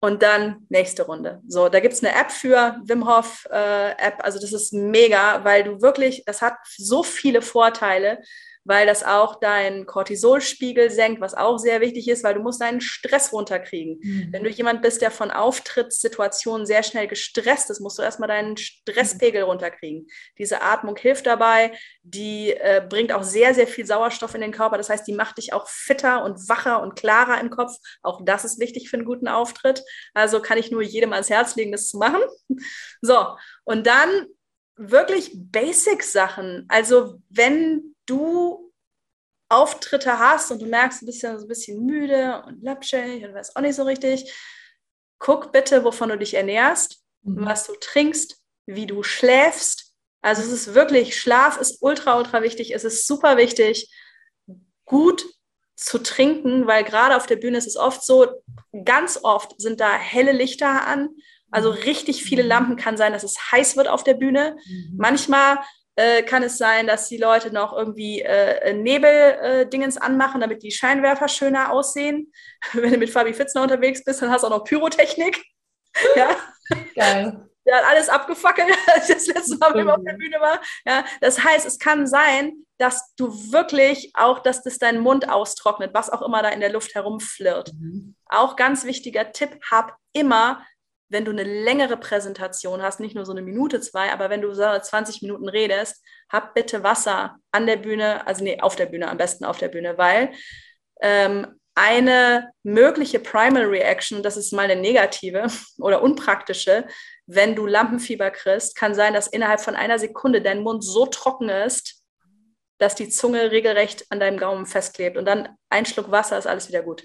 und dann nächste Runde. So, da gibt es eine App für, Wim Hof äh, App. Also das ist mega, weil du wirklich, das hat so viele Vorteile weil das auch deinen Cortisolspiegel senkt, was auch sehr wichtig ist, weil du musst deinen Stress runterkriegen. Mhm. Wenn du jemand bist, der von Auftrittssituationen sehr schnell gestresst ist, musst du erstmal deinen Stresspegel runterkriegen. Diese Atmung hilft dabei, die äh, bringt auch sehr, sehr viel Sauerstoff in den Körper. Das heißt, die macht dich auch fitter und wacher und klarer im Kopf. Auch das ist wichtig für einen guten Auftritt. Also kann ich nur jedem ans Herz legen, das zu machen. So, und dann wirklich Basic-Sachen. Also wenn du Auftritte hast und du merkst, du bist ja so ein bisschen müde und lapschig und weißt auch nicht so richtig, guck bitte, wovon du dich ernährst, mhm. was du trinkst, wie du schläfst. Also es ist wirklich, Schlaf ist ultra, ultra wichtig. Es ist super wichtig, gut zu trinken, weil gerade auf der Bühne ist es oft so, ganz oft sind da helle Lichter an. Also mhm. richtig viele. Lampen kann sein, dass es heiß wird auf der Bühne. Mhm. Manchmal äh, kann es sein, dass die Leute noch irgendwie äh, Nebeldingens äh, anmachen, damit die Scheinwerfer schöner aussehen. *laughs* Wenn du mit Fabi Fitzner unterwegs bist, dann hast du auch noch Pyrotechnik. *laughs* ja. Geil. Der hat alles abgefackelt, *laughs* als ich das letzte Mal mit auf der Bühne war. Ja, das heißt, es kann sein, dass du wirklich auch, dass das deinen Mund austrocknet, was auch immer da in der Luft herumflirrt. Mhm. Auch ganz wichtiger Tipp, hab immer wenn du eine längere Präsentation hast, nicht nur so eine Minute, zwei, aber wenn du so 20 Minuten redest, hab bitte Wasser an der Bühne, also nee, auf der Bühne, am besten auf der Bühne, weil ähm, eine mögliche Primal Reaction, das ist mal eine negative *laughs* oder unpraktische, wenn du Lampenfieber kriegst, kann sein, dass innerhalb von einer Sekunde dein Mund so trocken ist, dass die Zunge regelrecht an deinem Gaumen festklebt. Und dann ein Schluck Wasser ist alles wieder gut.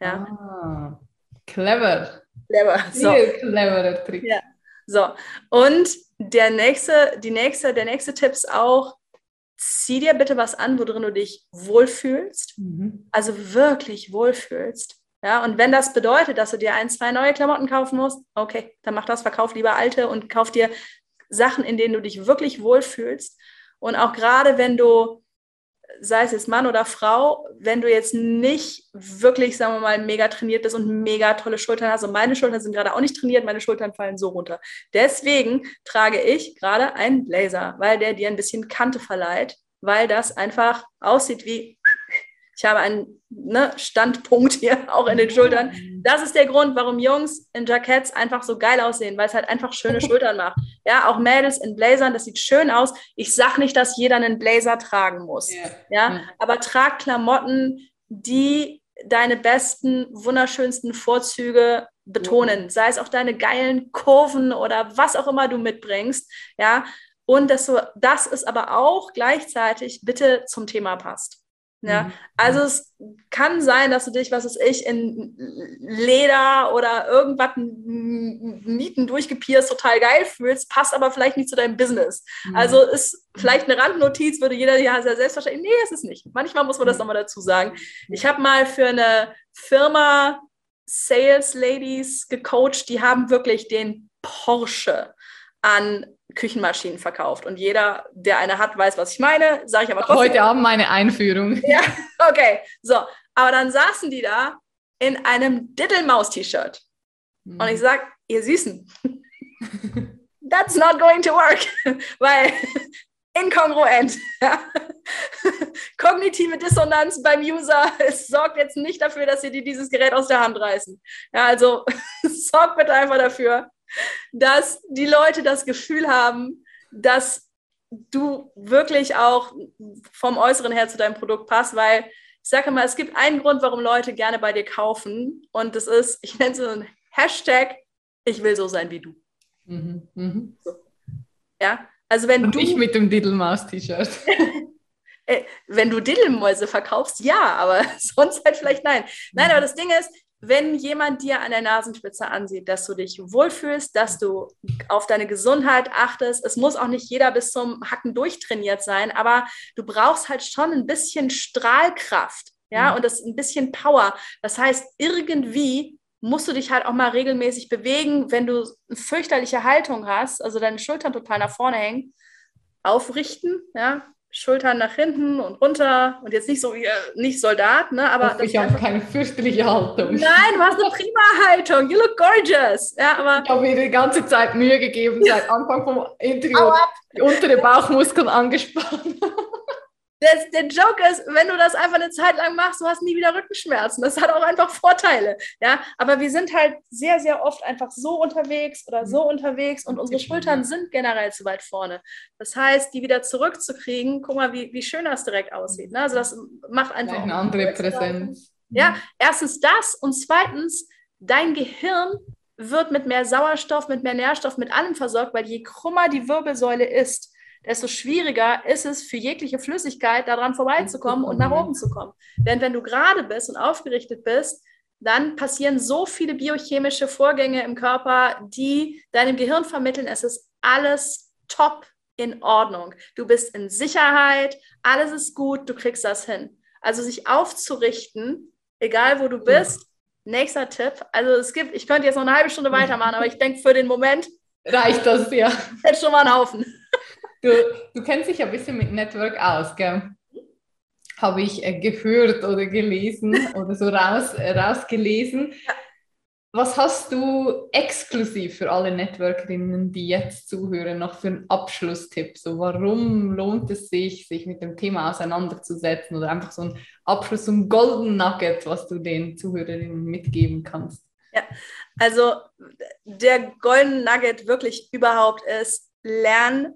Ja. Ah, clever. Clever. So. Sehr cleverer Trick. Ja. So. Und der nächste, die nächste, der nächste Tipp ist auch, zieh dir bitte was an, worin du dich wohlfühlst. Mhm. Also wirklich wohlfühlst. Ja, und wenn das bedeutet, dass du dir ein, zwei neue Klamotten kaufen musst, okay, dann mach das, verkauf lieber alte und kauf dir Sachen, in denen du dich wirklich wohlfühlst. Und auch gerade wenn du sei es jetzt Mann oder Frau, wenn du jetzt nicht wirklich, sagen wir mal, mega trainiert bist und mega tolle Schultern hast, und meine Schultern sind gerade auch nicht trainiert, meine Schultern fallen so runter. Deswegen trage ich gerade einen Blazer, weil der dir ein bisschen Kante verleiht, weil das einfach aussieht wie ich habe einen ne, Standpunkt *laughs* hier auch in den Schultern. Das ist der Grund, warum Jungs in Jacketts einfach so geil aussehen, weil es halt einfach schöne *laughs* Schultern macht. Ja, auch Mädels in Blazern, das sieht schön aus. Ich sage nicht, dass jeder einen Blazer tragen muss. Yeah. Ja, aber trag Klamotten, die deine besten, wunderschönsten Vorzüge betonen. Sei es auch deine geilen Kurven oder was auch immer du mitbringst. Ja, und dass du, das ist aber auch gleichzeitig bitte zum Thema passt. Ja, mhm. also es kann sein, dass du dich, was weiß ich, in Leder oder irgendwas Nieten durchgepierst, total geil fühlst, passt aber vielleicht nicht zu deinem Business. Mhm. Also ist vielleicht eine Randnotiz, würde jeder ja sehr selbstverständlich, nee, ist es nicht. Manchmal muss man das mhm. nochmal dazu sagen. Ich habe mal für eine Firma Sales Ladies gecoacht, die haben wirklich den Porsche an Küchenmaschinen verkauft. Und jeder, der eine hat, weiß, was ich meine. Sage ich aber trotzdem. Heute Abend meine Einführung. *laughs* Ja, okay. So, aber dann saßen die da in einem Diddlemaus-T-Shirt. Mhm. Und ich sage, ihr Süßen, that's not going to work. *laughs* Weil *laughs* inkongruent. Kognitive Dissonanz beim User. Es sorgt jetzt nicht dafür, dass sie dir dieses Gerät aus der Hand reißen. Ja, also sorgt bitte einfach dafür, dass die Leute das Gefühl haben, dass du wirklich auch vom Äußeren her zu deinem Produkt passt, weil ich sage mal, es gibt einen Grund, warum Leute gerne bei dir kaufen und das ist, ich nenne es so ein Hashtag, ich will so sein wie du. Mhm, mh. so. Ja, also wenn und du... Ich mit dem Diddlemaus-T-Shirt. *laughs* Äh, wenn du Diddlemäuse verkaufst, ja, aber *laughs* sonst halt vielleicht nein. Nein, aber das Ding ist, wenn jemand dir an der Nasenspitze ansieht, dass du dich wohlfühlst, dass du auf deine Gesundheit achtest, es muss auch nicht jeder bis zum Hacken durchtrainiert sein, aber du brauchst halt schon ein bisschen Strahlkraft, ja, mhm. und das ein bisschen Power. Das heißt, irgendwie musst du dich halt auch mal regelmäßig bewegen, wenn du eine fürchterliche Haltung hast, also deine Schultern total nach vorne hängen, aufrichten, ja, Schultern nach hinten und runter und jetzt nicht so wie nicht Soldat, ne? Aber ich habe keine fürchterliche Haltung. Nein, du hast eine prima Haltung. You look gorgeous. Ja, aber ich habe mir die ganze Zeit Mühe gegeben, seit *laughs* Anfang vom Interview die untere Bauchmuskeln angespannt. Das, der Joke ist, wenn du das einfach eine Zeit lang machst, du hast nie wieder Rückenschmerzen. Das hat auch einfach Vorteile. Ja, aber wir sind halt sehr, sehr oft einfach so unterwegs oder so unterwegs und unsere Schultern sind generell zu weit vorne. Das heißt, die wieder zurückzukriegen, guck mal, wie, wie schön das direkt aussieht. Ne? Also das macht einfach eine andere Präsenz. Ja, erstens das und zweitens, dein Gehirn wird mit mehr Sauerstoff, mit mehr Nährstoff, mit allem versorgt, weil je krummer die Wirbelsäule ist, desto schwieriger ist es für jegliche Flüssigkeit daran vorbeizukommen und nach oben zu kommen. Denn wenn du gerade bist und aufgerichtet bist, dann passieren so viele biochemische Vorgänge im Körper, die deinem Gehirn vermitteln, es ist alles top in Ordnung. Du bist in Sicherheit, alles ist gut, du kriegst das hin. Also sich aufzurichten, egal wo du bist. Nächster Tipp. Also es gibt, ich könnte jetzt noch eine halbe Stunde weitermachen, aber ich denke für den Moment reicht das ja. *laughs* Jetzt schon mal einen Haufen. Du, du kennst dich ein bisschen mit Network aus, gell? Habe ich äh, gehört oder gelesen oder so raus, äh, rausgelesen. Was hast du exklusiv für alle Networkerinnen, die jetzt zuhören, noch für einen Abschlusstipp? So, warum lohnt es sich, sich mit dem Thema auseinanderzusetzen? Oder einfach so ein Abschluss, so ein Golden Nugget, was du den Zuhörerinnen mitgeben kannst? Ja, also der Golden Nugget wirklich überhaupt ist, lern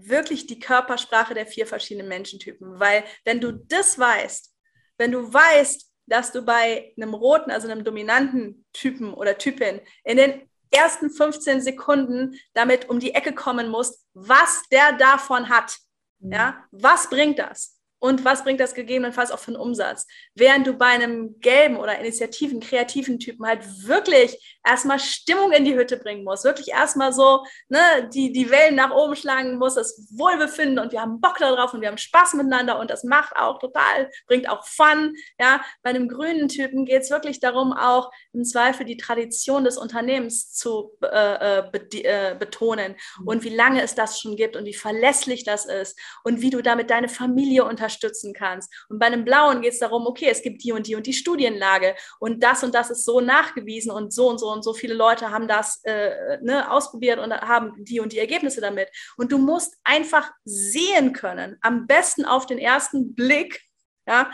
wirklich die Körpersprache der vier verschiedenen Menschentypen. Weil wenn du das weißt, wenn du weißt, dass du bei einem roten, also einem dominanten Typen oder Typin in den ersten 15 Sekunden damit um die Ecke kommen musst, was der davon hat. Ja, was bringt das? Und was bringt das gegebenenfalls auch für einen Umsatz. Während du bei einem gelben oder Initiativen, kreativen Typen halt wirklich erstmal Stimmung in die Hütte bringen musst, wirklich erstmal so ne, die, die Wellen nach oben schlagen musst, das Wohlbefinden und wir haben Bock darauf und wir haben Spaß miteinander und das macht auch total, bringt auch Fun. Ja, bei einem grünen Typen geht es wirklich darum, auch im Zweifel die Tradition des Unternehmens zu äh, äh be äh, betonen und wie lange es das schon gibt und wie verlässlich das ist und wie du damit deine Familie unterstützt unterstützen kannst. Und bei einem blauen geht es darum, okay, es gibt die und die und die Studienlage und das und das ist so nachgewiesen und so und so und so viele Leute haben das äh, ne, ausprobiert und haben die und die Ergebnisse damit. Und du musst einfach sehen können, am besten auf den ersten Blick, ja,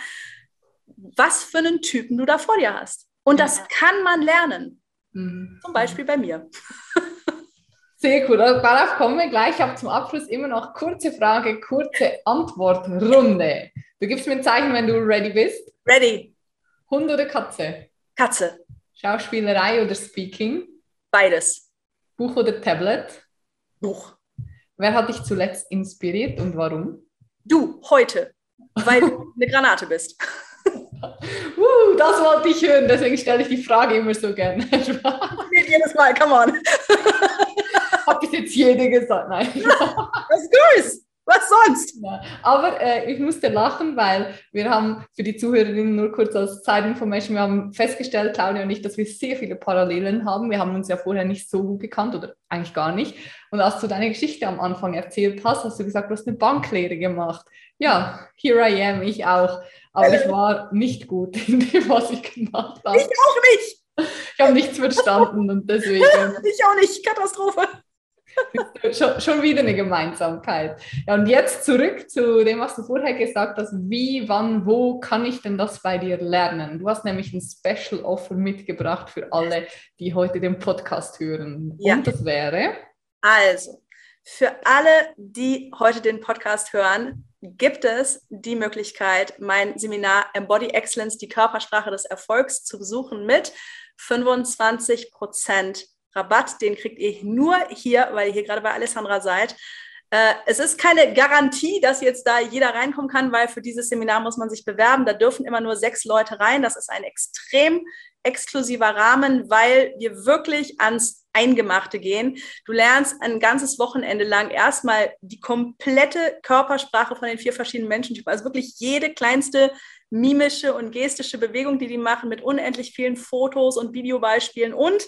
was für einen Typen du da vor dir hast. Und das kann man lernen. Mhm. Zum Beispiel bei mir. *laughs* Sehr cool. Also darauf kommen wir gleich. Ich habe zum Abschluss immer noch kurze Frage, kurze Antwortrunde. Du gibst mir ein Zeichen, wenn du ready bist. Ready. Hund oder Katze? Katze. Schauspielerei oder Speaking? Beides. Buch oder Tablet? Buch. Wer hat dich zuletzt inspiriert und warum? Du, heute, weil du eine Granate bist. *laughs* uh, das wollte ich hören, deswegen stelle ich die Frage immer so gerne. Jedes Mal, come on. *laughs* Hat bis jetzt jede gesagt, nein. *laughs* Was Grüß! Was sonst? Ja, aber äh, ich musste lachen, weil wir haben für die Zuhörerinnen nur kurz als Zeitinformation, wir haben festgestellt, Claudia und ich, dass wir sehr viele Parallelen haben. Wir haben uns ja vorher nicht so gut gekannt oder eigentlich gar nicht. Und als du deine Geschichte am Anfang erzählt hast, hast du gesagt, du hast eine Banklehre gemacht. Ja, here I am, ich auch. Aber ich war nicht gut *laughs* in dem, was ich gemacht habe. Ich auch nicht. Ich habe nichts verstanden und deswegen. *laughs* ich auch nicht, Katastrophe. *laughs* schon, schon wieder eine Gemeinsamkeit. Ja, und jetzt zurück zu dem, was du vorher gesagt hast. Wie, wann, wo kann ich denn das bei dir lernen? Du hast nämlich ein Special Offer mitgebracht für alle, die heute den Podcast hören. Ja. Und das wäre? Also, für alle, die heute den Podcast hören, gibt es die Möglichkeit, mein Seminar Embody Excellence, die Körpersprache des Erfolgs zu besuchen mit 25 Prozent Rabatt. Den kriegt ihr nur hier, weil ihr hier gerade bei Alessandra seid. Äh, es ist keine Garantie, dass jetzt da jeder reinkommen kann, weil für dieses Seminar muss man sich bewerben. Da dürfen immer nur sechs Leute rein. Das ist ein extrem exklusiver Rahmen, weil wir wirklich ans Eingemachte gehen. Du lernst ein ganzes Wochenende lang erstmal die komplette Körpersprache von den vier verschiedenen Menschentypen, also wirklich jede kleinste mimische und gestische Bewegung, die die machen, mit unendlich vielen Fotos und Videobeispielen und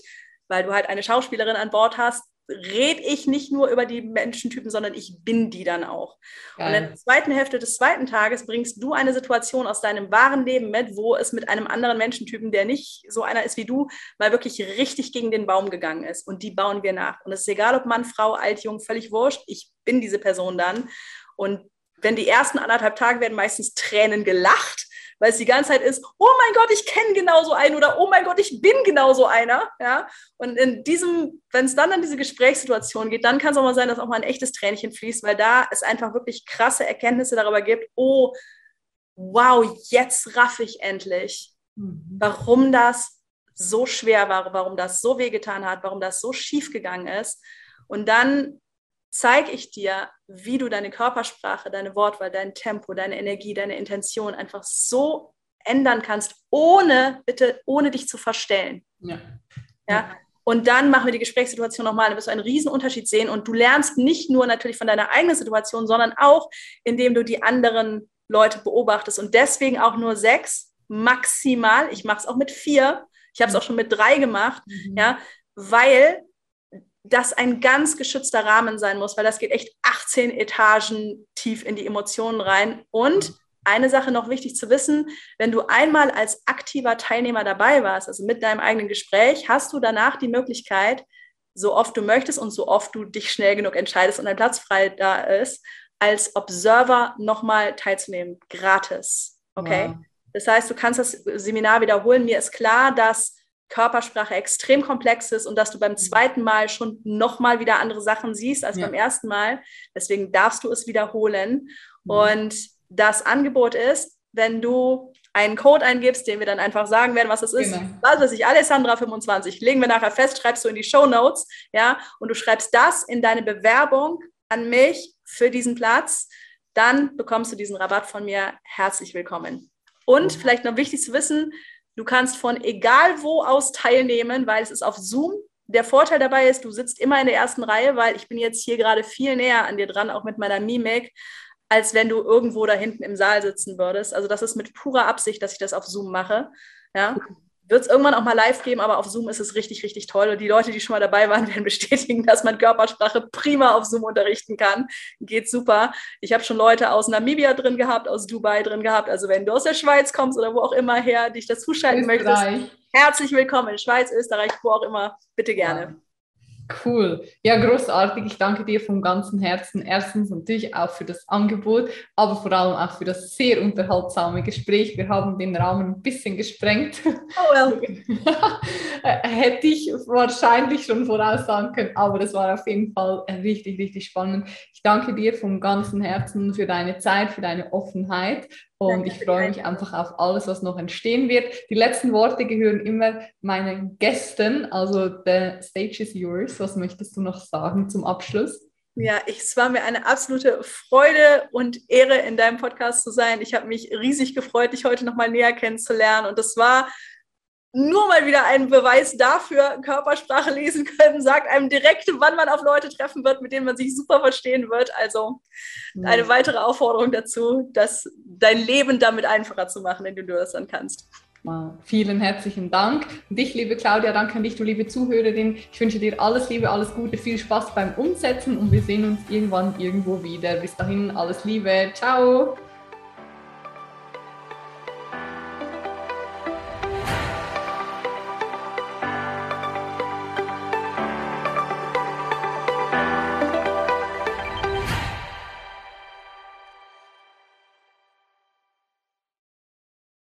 weil du halt eine Schauspielerin an Bord hast, rede ich nicht nur über die Menschentypen, sondern ich bin die dann auch. Geil. Und in der zweiten Hälfte des zweiten Tages bringst du eine Situation aus deinem wahren Leben mit, wo es mit einem anderen Menschentypen, der nicht so einer ist wie du, mal wirklich richtig gegen den Baum gegangen ist. Und die bauen wir nach. Und es ist egal, ob Mann, Frau, alt, jung, völlig wurscht. Ich bin diese Person dann. Und wenn die ersten anderthalb Tage werden meistens Tränen gelacht, weil es die ganze Zeit ist, oh mein Gott, ich kenne genauso einen oder oh mein Gott, ich bin genauso einer. Ja? Und in diesem, wenn es dann an diese Gesprächssituation geht, dann kann es auch mal sein, dass auch mal ein echtes Tränchen fließt, weil da es einfach wirklich krasse Erkenntnisse darüber gibt, oh, wow, jetzt raff ich endlich, mhm. warum das so schwer war, warum das so wehgetan hat, warum das so schief gegangen ist. Und dann zeige ich dir, wie du deine Körpersprache, deine Wortwahl, dein Tempo, deine Energie, deine Intention einfach so ändern kannst, ohne, bitte, ohne dich zu verstellen. Ja. ja? Und dann machen wir die Gesprächssituation nochmal, dann wirst du einen riesen Unterschied sehen und du lernst nicht nur natürlich von deiner eigenen Situation, sondern auch, indem du die anderen Leute beobachtest und deswegen auch nur sechs maximal. Ich mache es auch mit vier. Ich habe es auch schon mit drei gemacht, mhm. ja, weil das ein ganz geschützter Rahmen sein muss, weil das geht echt 18 Etagen tief in die Emotionen rein. Und eine Sache noch wichtig zu wissen, wenn du einmal als aktiver Teilnehmer dabei warst, also mit deinem eigenen Gespräch, hast du danach die Möglichkeit, so oft du möchtest und so oft du dich schnell genug entscheidest und ein Platz frei da ist, als Observer nochmal teilzunehmen, gratis. Okay? Wow. Das heißt, du kannst das Seminar wiederholen. Mir ist klar, dass Körpersprache extrem komplex ist und dass du beim zweiten Mal schon nochmal wieder andere Sachen siehst als ja. beim ersten Mal. Deswegen darfst du es wiederholen. Mhm. Und das Angebot ist, wenn du einen Code eingibst, den wir dann einfach sagen werden, was es ist. Genau. Was weiß ich, Alessandra 25. Legen wir nachher fest, schreibst du in die Show Notes, ja, und du schreibst das in deine Bewerbung an mich für diesen Platz, dann bekommst du diesen Rabatt von mir. Herzlich willkommen. Und mhm. vielleicht noch wichtig zu wissen, du kannst von egal wo aus teilnehmen, weil es ist auf Zoom. Der Vorteil dabei ist, du sitzt immer in der ersten Reihe, weil ich bin jetzt hier gerade viel näher an dir dran, auch mit meiner Mimik als wenn du irgendwo da hinten im Saal sitzen würdest. Also das ist mit purer Absicht, dass ich das auf Zoom mache. Ja. Wird es irgendwann auch mal live geben, aber auf Zoom ist es richtig, richtig toll. Und die Leute, die schon mal dabei waren, *laughs* werden bestätigen, dass man Körpersprache prima auf Zoom unterrichten kann. Geht super. Ich habe schon Leute aus Namibia drin gehabt, aus Dubai drin gehabt. Also wenn du aus der Schweiz kommst oder wo auch immer her dich dazuschalten möchtest, herzlich willkommen. Schweiz, Österreich, wo auch immer. Bitte gerne. Ja. Cool. Ja, großartig. Ich danke dir vom ganzen Herzen. Erstens natürlich auch für das Angebot, aber vor allem auch für das sehr unterhaltsame Gespräch. Wir haben den Rahmen ein bisschen gesprengt. Oh well. *laughs* Hätte ich wahrscheinlich schon voraussagen können, aber das war auf jeden Fall richtig, richtig spannend. Ich danke dir vom ganzen Herzen für deine Zeit, für deine Offenheit und ich freue mich einfach auf alles, was noch entstehen wird. Die letzten Worte gehören immer meinen Gästen, also the stage is yours. Was möchtest du noch sagen zum Abschluss? Ja, ich, es war mir eine absolute Freude und Ehre, in deinem Podcast zu sein. Ich habe mich riesig gefreut, dich heute noch mal näher kennenzulernen. Und das war nur mal wieder ein Beweis dafür, Körpersprache lesen können, sagt einem direkt, wann man auf Leute treffen wird, mit denen man sich super verstehen wird. Also eine weitere Aufforderung dazu, das dein Leben damit einfacher zu machen, indem du das dann kannst. Wow. Vielen herzlichen Dank. Und dich, liebe Claudia, danke an dich, du liebe Zuhörerin. Ich wünsche dir alles Liebe, alles Gute, viel Spaß beim Umsetzen und wir sehen uns irgendwann irgendwo wieder. Bis dahin, alles Liebe. Ciao.